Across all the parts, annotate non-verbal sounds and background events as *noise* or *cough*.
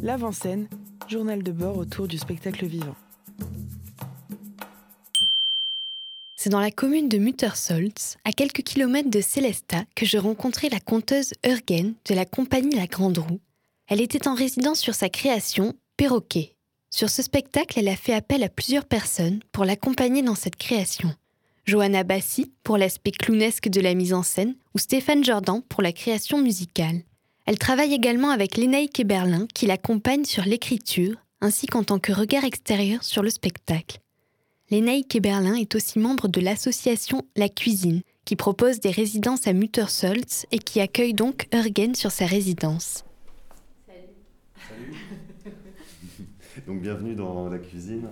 L'avant-scène, journal de bord autour du spectacle vivant. C'est dans la commune de Muttersolz, à quelques kilomètres de Célesta, que je rencontrai la conteuse Eurgen de la compagnie La Grande Roue. Elle était en résidence sur sa création, Perroquet. Sur ce spectacle, elle a fait appel à plusieurs personnes pour l'accompagner dans cette création. Johanna Bassi pour l'aspect clownesque de la mise en scène ou Stéphane Jordan pour la création musicale. Elle travaille également avec Lénaïque Berlin qui l'accompagne sur l'écriture ainsi qu'en tant que regard extérieur sur le spectacle. Lénaïque Berlin est aussi membre de l'association La Cuisine qui propose des résidences à Muttersolz et qui accueille donc Eurgen sur sa résidence. Salut. Donc bienvenue dans la cuisine.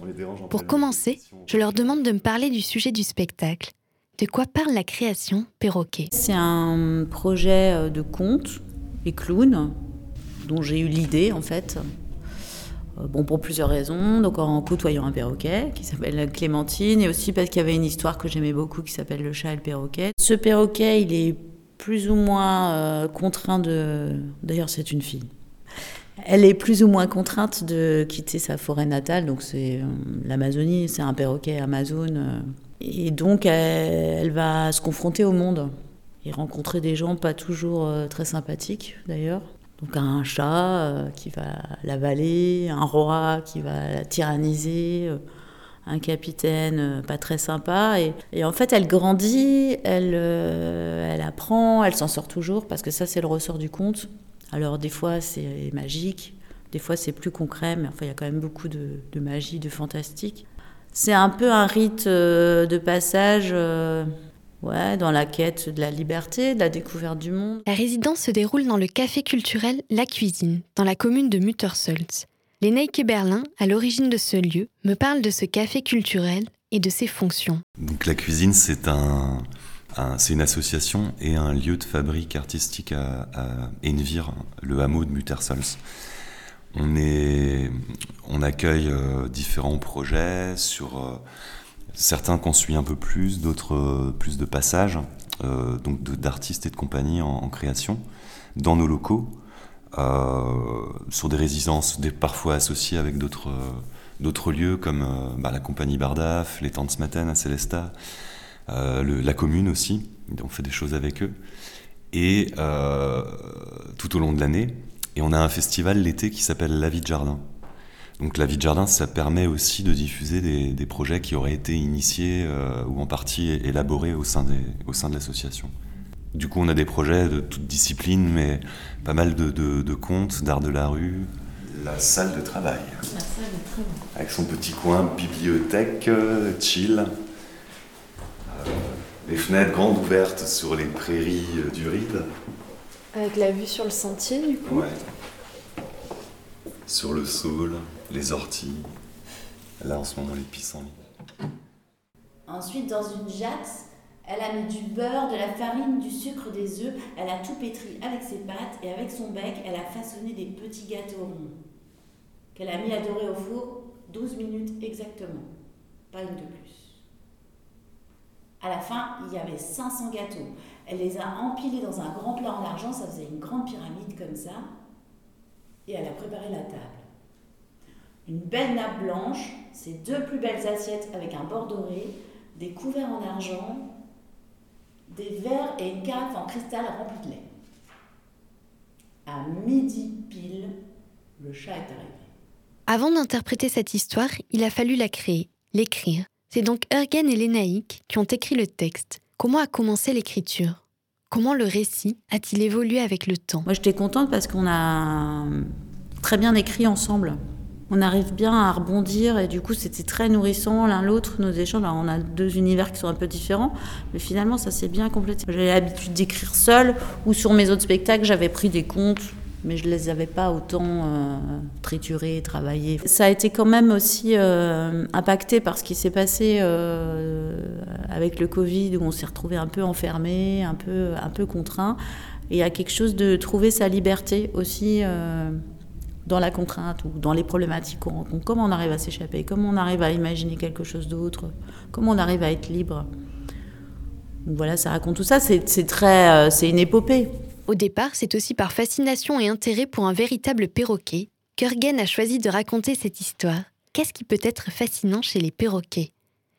on, les dérange Pour commencer, je leur demande de me parler du sujet du spectacle. De quoi parle la création Perroquet? C'est un projet euh, de conte et clown dont j'ai eu l'idée en fait. Euh, bon, pour plusieurs raisons. Donc, en côtoyant un perroquet qui s'appelle Clémentine, et aussi parce qu'il y avait une histoire que j'aimais beaucoup qui s'appelle Le chat et le perroquet. Ce perroquet, il est plus ou moins euh, contraint de. D'ailleurs, c'est une fille. Elle est plus ou moins contrainte de quitter sa forêt natale, donc c'est l'Amazonie, c'est un perroquet amazone. Et donc, elle, va se confronter au monde et rencontrer des gens pas toujours euh, très sympathiques d'ailleurs. Donc un chat euh, qui va l'avaler, un roi qui va la tyranniser, euh, un capitaine pas très sympa. Et, en fait, elle grandit, elle, apprend, elle s'en sort toujours, parce que ça, c'est le ressort du conte. Alors des fois, c'est magique, des fois, c'est plus concret, mais enfin, il y a quand même beaucoup de magie, de fantastique. C'est un peu un rite euh, de passage euh, ouais, dans la quête de la liberté, de la découverte du monde. La résidence se déroule dans le café culturel La Cuisine, dans la commune de Muttersolz. Lénaïque Berlin, à l'origine de ce lieu, me parle de ce café culturel et de ses fonctions. Donc la cuisine, c'est un, c'est une association et un lieu de fabrique artistique à, à Envir, le hameau de Muttersolz. On, est, on accueille euh, différents projets sur euh, certains qu'on suit un peu plus, d'autres euh, plus de passages, donc d'artistes et de compagnies en, création dans nos locaux, sur des résidences parfois associées avec d'autres lieux comme bah, la compagnie Bardaf, les Tantes Matin à Célesta, la commune aussi, on fait des choses avec eux. Et tout au long de l'année, et on a un festival l'été qui s'appelle La vie de jardin. Donc la vie de jardin, ça permet aussi de diffuser des, projets qui auraient été initiés euh, ou en partie élaborés au sein, des, au sein de l'association. Du coup, on a des projets de toutes disciplines, mais pas mal de, de, contes, d'art de la rue. La salle de travail. La salle de travail. Avec son petit coin bibliothèque, euh, chill. Euh, les fenêtres grandes ouvertes sur les prairies du Ride. Avec la vue sur le sentier, du coup Ouais. Sur le saule, les orties. Là, en ce moment, les pissenlits. Ensuite, dans une jatte, elle a mis du beurre, de la farine, du sucre, des œufs. Elle a tout pétri avec ses pattes et avec son bec, elle a façonné des petits gâteaux ronds qu'elle a mis à dorer au four 12 minutes exactement. Pas une de plus. À la fin, il y avait 500 gâteaux. Elle les a empilés dans un grand plat en argent, ça faisait une grande pyramide comme ça. Et elle a préparé la table. Une belle nappe blanche, ses deux plus belles assiettes avec un bord doré, des couverts en argent, des verres et une carafe en cristal remplie de lait. À midi pile, le chat est arrivé. Avant d'interpréter cette histoire, il a fallu la créer, l'écrire. C'est donc Ergen et Lénaïque qui ont écrit le texte. Comment a commencé l'écriture? Comment le récit a-t-il évolué avec le temps? Moi, j'étais contente parce qu'on a très bien écrit ensemble. On arrive bien à rebondir et du coup, c'était très nourrissant l'un l'autre, nos échanges. on a deux univers qui sont un peu différents, mais finalement, ça s'est bien complété. J'avais l'habitude d'écrire seule ou sur mes autres spectacles, j'avais pris des comptes mais je les avais pas autant euh, triturés, travaillés. Ça a été quand même aussi euh, impacté par ce qui s'est passé euh, avec le Covid, où on s'est retrouvé un peu enfermé, un peu, un peu contraint. Et a quelque chose de trouver sa liberté aussi dans la contrainte ou dans les problématiques qu'on rencontre. Comment on arrive à s'échapper? Comment on arrive à imaginer quelque chose d'autre? Comment on arrive à être libre? Donc voilà, ça raconte tout ça. C'est très, c'est une épopée Au départ, c'est aussi par fascination et intérêt pour un véritable perroquet qu'Urgen a choisi de raconter cette histoire. Qu'est-ce qui peut être fascinant chez les perroquets?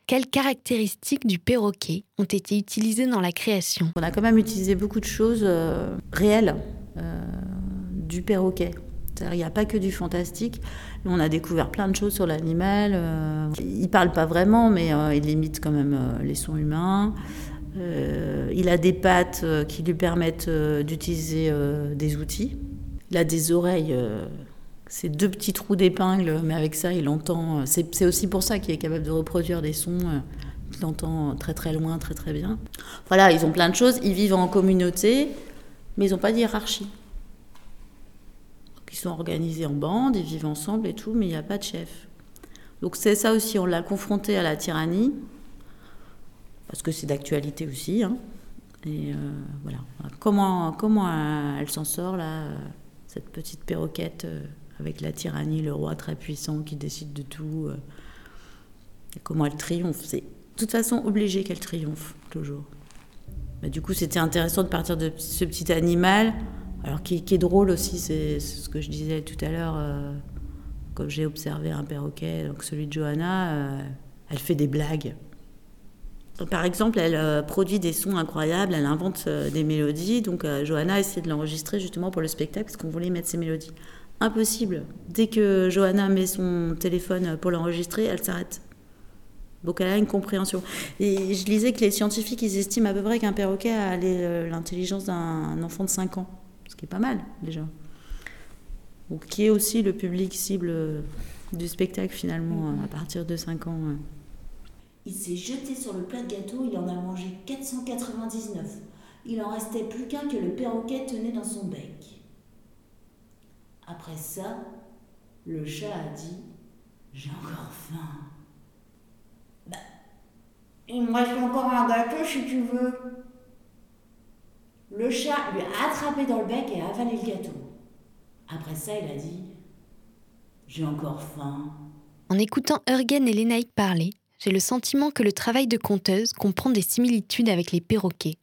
Quelles caractéristiques du perroquet ont été utilisées dans la création? On a quand même utilisé beaucoup de choses euh, réelles euh, du perroquet. Il n'y a pas que du fantastique. On a découvert plein de choses sur l'animal. Euh, il parle pas vraiment, mais il limite quand même les sons humains. Euh, il a des pattes euh, qui lui permettent euh, d'utiliser des outils. Il a des oreilles, c'est deux petits trous d'épingle, mais avec ça, il entend. C'est aussi pour ça qu'il est capable de reproduire des sons. qu'il entend très très loin, très très bien. Voilà, ils ont plein de choses. Ils vivent en communauté, mais ils n'ont pas de ils sont organisés en bande, ils vivent ensemble et tout, mais il n'y a pas de chef. Donc c'est ça aussi, on l'a confronté à la tyrannie parce que c'est d'actualité aussi. Hein. Et euh, voilà. Comment, comment elle s'en sort, là, cette petite perroquette, euh, avec la tyrannie, le roi très puissant qui décide de tout euh, et Comment elle triomphe C'est de toute façon obligé qu'elle triomphe, toujours. Bah, du coup, c'était intéressant de partir de ce petit animal, alors qui, est drôle aussi, c'est ce que je disais tout à l'heure, comme j'ai observé un perroquet, donc celui de Johanna, elle fait des blagues. Par exemple, elle euh, produit des sons incroyables, elle invente euh, des mélodies. Donc, euh, Johanna a essayé de l'enregistrer justement pour le spectacle parce qu'on voulait mettre ces mélodies. Impossible. Dès que Johanna met son téléphone pour l'enregistrer, elle s'arrête. Donc, elle a une compréhension. Et je lisais que les scientifiques, ils estiment à peu près qu'un perroquet a l'intelligence d'un enfant de 5 ans. Ce qui est pas mal, déjà. Donc, qui est aussi le public cible du spectacle, finalement, à partir de 5 ans. Il s'est jeté sur le plat de gâteau, il en a mangé 499. Il en restait plus qu'un que le perroquet tenait dans son bec. Après ça, le chat a dit J'ai encore faim. Bah, il me reste encore un gâteau si tu veux. Le chat lui a attrapé dans le bec et a avalé le gâteau. Après ça, il a dit J'ai encore faim. En écoutant Urgen et Lénaïque parler, j'ai le sentiment que le travail de conteuse comprend des similitudes avec les perroquets.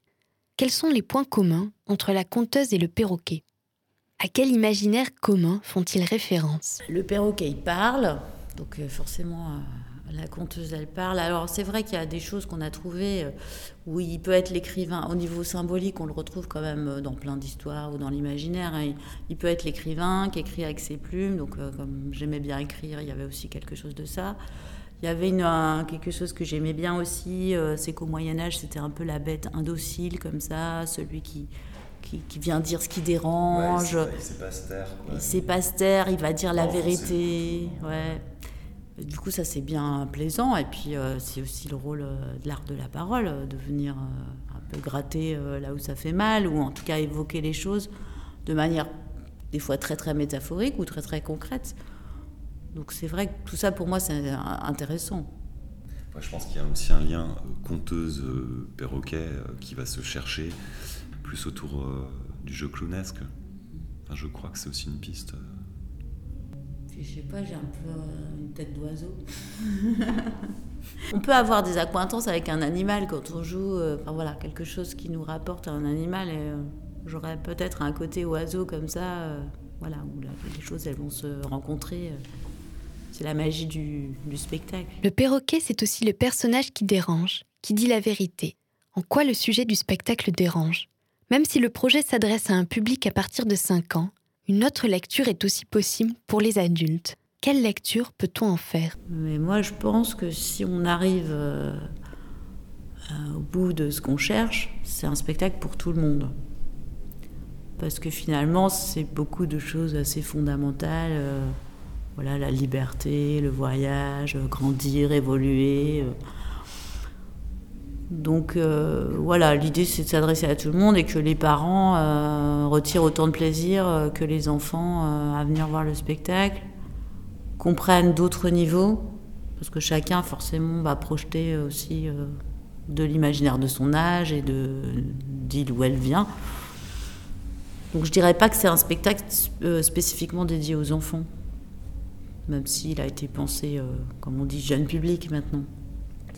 Quels sont les points communs entre la conteuse et le perroquet? À quel imaginaire commun font-ils référence? Le perroquet, il parle, donc euh, forcément, euh, la conteuse, elle parle. Alors c'est vrai qu'il y a des choses qu'on a trouvées euh, où il peut être l'écrivain. Au niveau symbolique, on le retrouve quand même dans plein d'histoires ou dans l'imaginaire. Hein. Il peut être l'écrivain qui écrit avec ses plumes, donc comme j'aimais bien écrire, il y avait aussi quelque chose de ça. Il y avait une, quelque chose que j'aimais bien aussi, euh, c'est qu'au Moyen Âge, c'était un peu la bête indocile comme ça, celui qui, qui, vient dire ce qui dérange. Ouais, il sait pas se taire. Il sait pas se taire, il va dire la vérité. Ouais. Du coup, ça c'est bien plaisant. Et puis, euh, c'est aussi le rôle euh, de l'art de la parole, de venir un peu gratter là où ça fait mal, ou en tout cas évoquer les choses de manière des fois très très métaphorique ou très très concrète. Donc c'est vrai que tout ça pour moi c'est intéressant. je pense qu'il y a aussi un lien euh, conteuse-perroquet euh, euh, qui va se chercher plus autour du jeu clownesque. Enfin, je crois que c'est aussi une piste. Je sais pas, j'ai un peu une tête d'oiseau. *laughs* on peut avoir des accointances avec un animal quand on joue, enfin voilà, quelque chose qui nous rapporte à un animal. Et j'aurais peut-être un côté oiseau comme ça, voilà, où les choses elles vont se rencontrer. C'est la magie du, spectacle. Le perroquet, c'est aussi le personnage qui dérange, qui dit la vérité. En quoi le sujet du spectacle dérange? Même si le projet s'adresse à un public à partir de 5 ans, une autre lecture est aussi possible pour les adultes. Quelle lecture peut-on en faire? Mais moi, je pense que si on arrive euh, au bout de ce qu'on cherche, c'est un spectacle pour tout le monde. Parce que finalement, c'est beaucoup de choses assez fondamentales. Euh, voilà, la liberté, le voyage, euh, grandir, évoluer. Euh. Donc euh, voilà, l'idée c'est de s'adresser à tout le monde et que les parents retirent autant de plaisir que les enfants à venir voir le spectacle, comprennent d'autres niveaux, parce que chacun forcément va projeter aussi de l'imaginaire de son âge et de d'île où elle vient. Donc je dirais pas que c'est un spectacle spécifiquement dédié aux enfants même s'il a été pensé, euh, comme on dit, jeune public maintenant.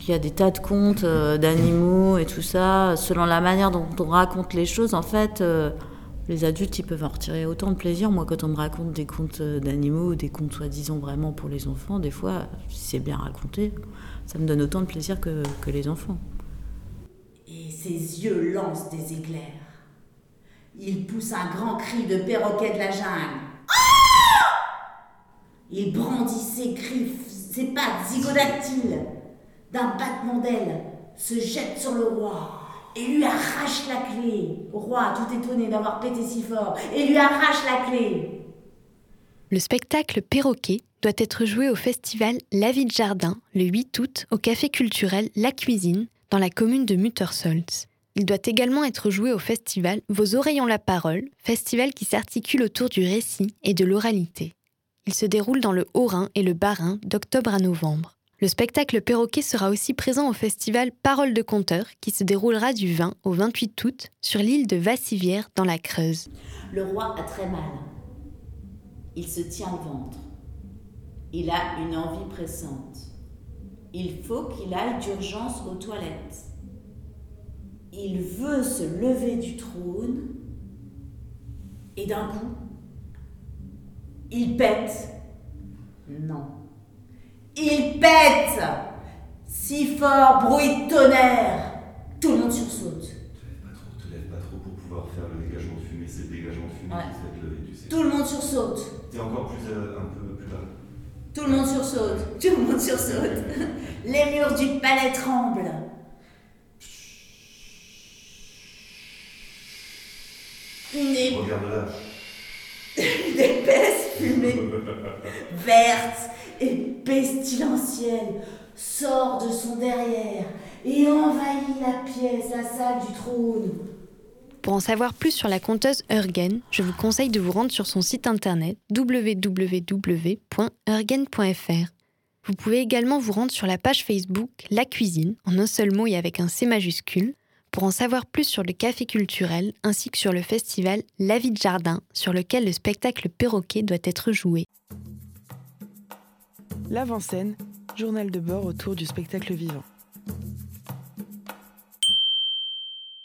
Il y a des tas de contes euh, d'animaux et tout ça. Selon la manière dont on raconte les choses, en fait, euh, Les adultes, ils peuvent en retirer autant de plaisir. Moi, quand on me raconte des contes d'animaux, des contes soi-disant vraiment pour les enfants, des fois, si c'est bien raconté, ça me donne autant de plaisir que, que les enfants. Et ses yeux lancent des éclairs. Il pousse un grand cri de perroquet de la jungle. Il brandit ses griffes, ses pattes zygodactyles. D'un battement d'ailes, se jette sur le roi et lui arrache la clé. Roi, tout étonné d'avoir pété si fort, et lui arrache la clé. Le spectacle Perroquet doit être joué au festival La Vie de Jardin le 8 août au café culturel La Cuisine dans la commune de Muttersolz. Il doit également être joué au festival Vos oreilles ont la parole, festival qui s'articule autour du récit et de l'oralité. Il se déroule dans le Haut-Rhin et le Bas-Rhin d'octobre à novembre. Le spectacle Perroquet sera aussi présent au festival Parole de Conteur qui se déroulera du 20 au 28 août sur l'île de Vassivière dans la Creuse. Le roi a très mal. Il se tient au ventre. Il a une envie pressante. Il faut qu'il aille d'urgence aux toilettes. Il veut se lever du trône et d'un coup, il pète. Non. Il pète Si fort, bruit de tonnerre. Tout le monde sursaute. Te lève pas trop, te lève pas trop pour pouvoir faire le dégagement de fumée. C'est le dégagement de fumée qui fait lever, tu sais. Tout le monde sursaute. T'es encore plus, euh, un peu plus bas. Tout le monde sursaute. *laughs* Tout le monde sursaute. *laughs* Les murs du palais tremblent. Une, Regarde là. *laughs* une épaisse fumée verte et pestilentielle sort de son derrière et envahit la pièce, la salle du trône. Pour en savoir plus sur la conteuse Urgen, je vous conseille de vous rendre sur son site internet www.urgen.fr. Vous pouvez également vous rendre sur la page Facebook La Cuisine, en un seul mot et avec un C majuscule, pour en savoir plus sur le café culturel ainsi que sur le festival La Vie de Jardin, sur lequel le spectacle Perroquet doit être joué. L'avant-scène, journal de bord autour du spectacle vivant.